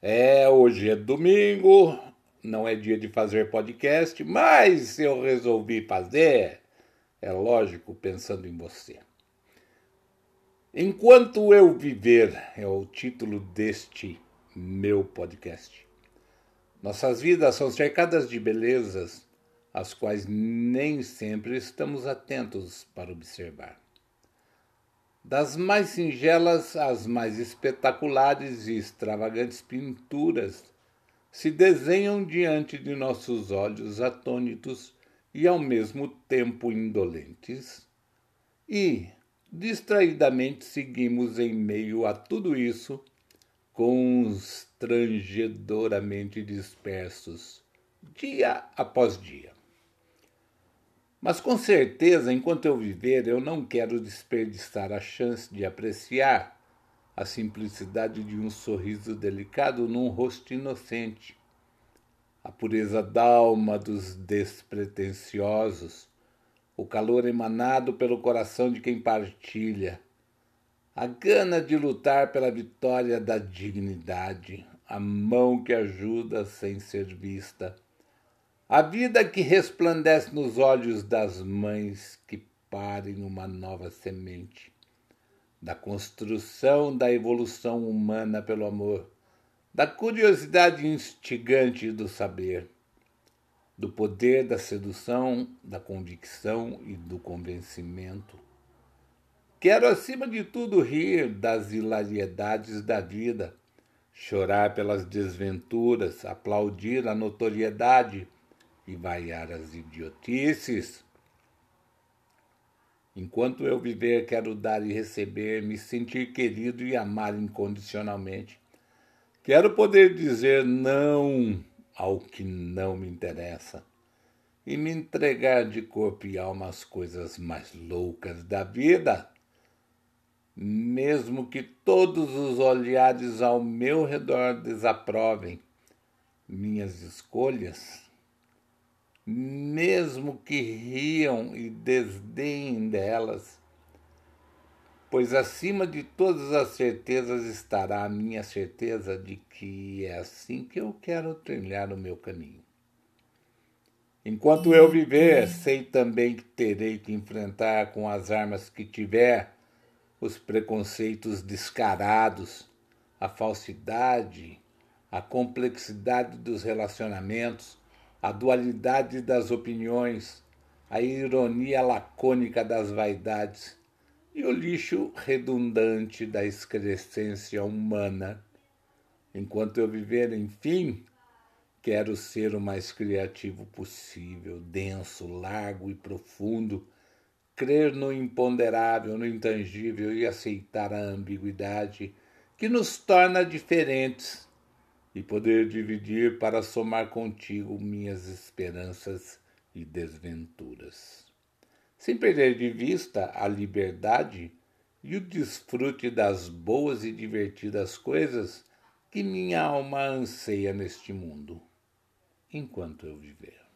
É, hoje é domingo, não é dia de fazer podcast, mas eu resolvi fazer, é lógico, pensando em você. Enquanto eu viver é o título deste meu podcast. Nossas vidas são cercadas de belezas, as quais nem sempre estamos atentos para observar. Das mais singelas às mais espetaculares e extravagantes pinturas se desenham diante de nossos olhos atônitos e ao mesmo tempo indolentes. E, distraidamente, seguimos em meio a tudo isso, constrangedoramente dispersos, dia após dia. Mas com certeza, enquanto eu viver, eu não quero desperdiçar a chance de apreciar a simplicidade de um sorriso delicado num rosto inocente, a pureza d'alma dos despretensiosos, o calor emanado pelo coração de quem partilha, a gana de lutar pela vitória da dignidade, a mão que ajuda sem ser vista a vida que resplandece nos olhos das mães que parem uma nova semente, da construção da evolução humana pelo amor, da curiosidade instigante do saber, do poder da sedução, da convicção e do convencimento. Quero, acima de tudo, rir das hilariedades da vida, chorar pelas desventuras, aplaudir a notoriedade e vaiar as idiotices. Enquanto eu viver, quero dar e receber, me sentir querido e amar incondicionalmente. Quero poder dizer não ao que não me interessa e me entregar de corpo e alma às coisas mais loucas da vida. Mesmo que todos os olhares ao meu redor desaprovem minhas escolhas, mesmo que riam e desdenhem delas, pois acima de todas as certezas estará a minha certeza de que é assim que eu quero trilhar o meu caminho. Enquanto eu viver, sei também que terei que enfrentar com as armas que tiver os preconceitos descarados, a falsidade, a complexidade dos relacionamentos, a dualidade das opiniões, a ironia lacônica das vaidades e o lixo redundante da excrescência humana. Enquanto eu viver, enfim, quero ser o mais criativo possível, denso, largo e profundo, crer no imponderável, no intangível e aceitar a ambiguidade que nos torna diferentes e poder dividir para somar contigo minhas esperanças e desventuras. Sem perder de vista a liberdade e o desfrute das boas e divertidas coisas que minha alma anseia neste mundo, enquanto eu viver.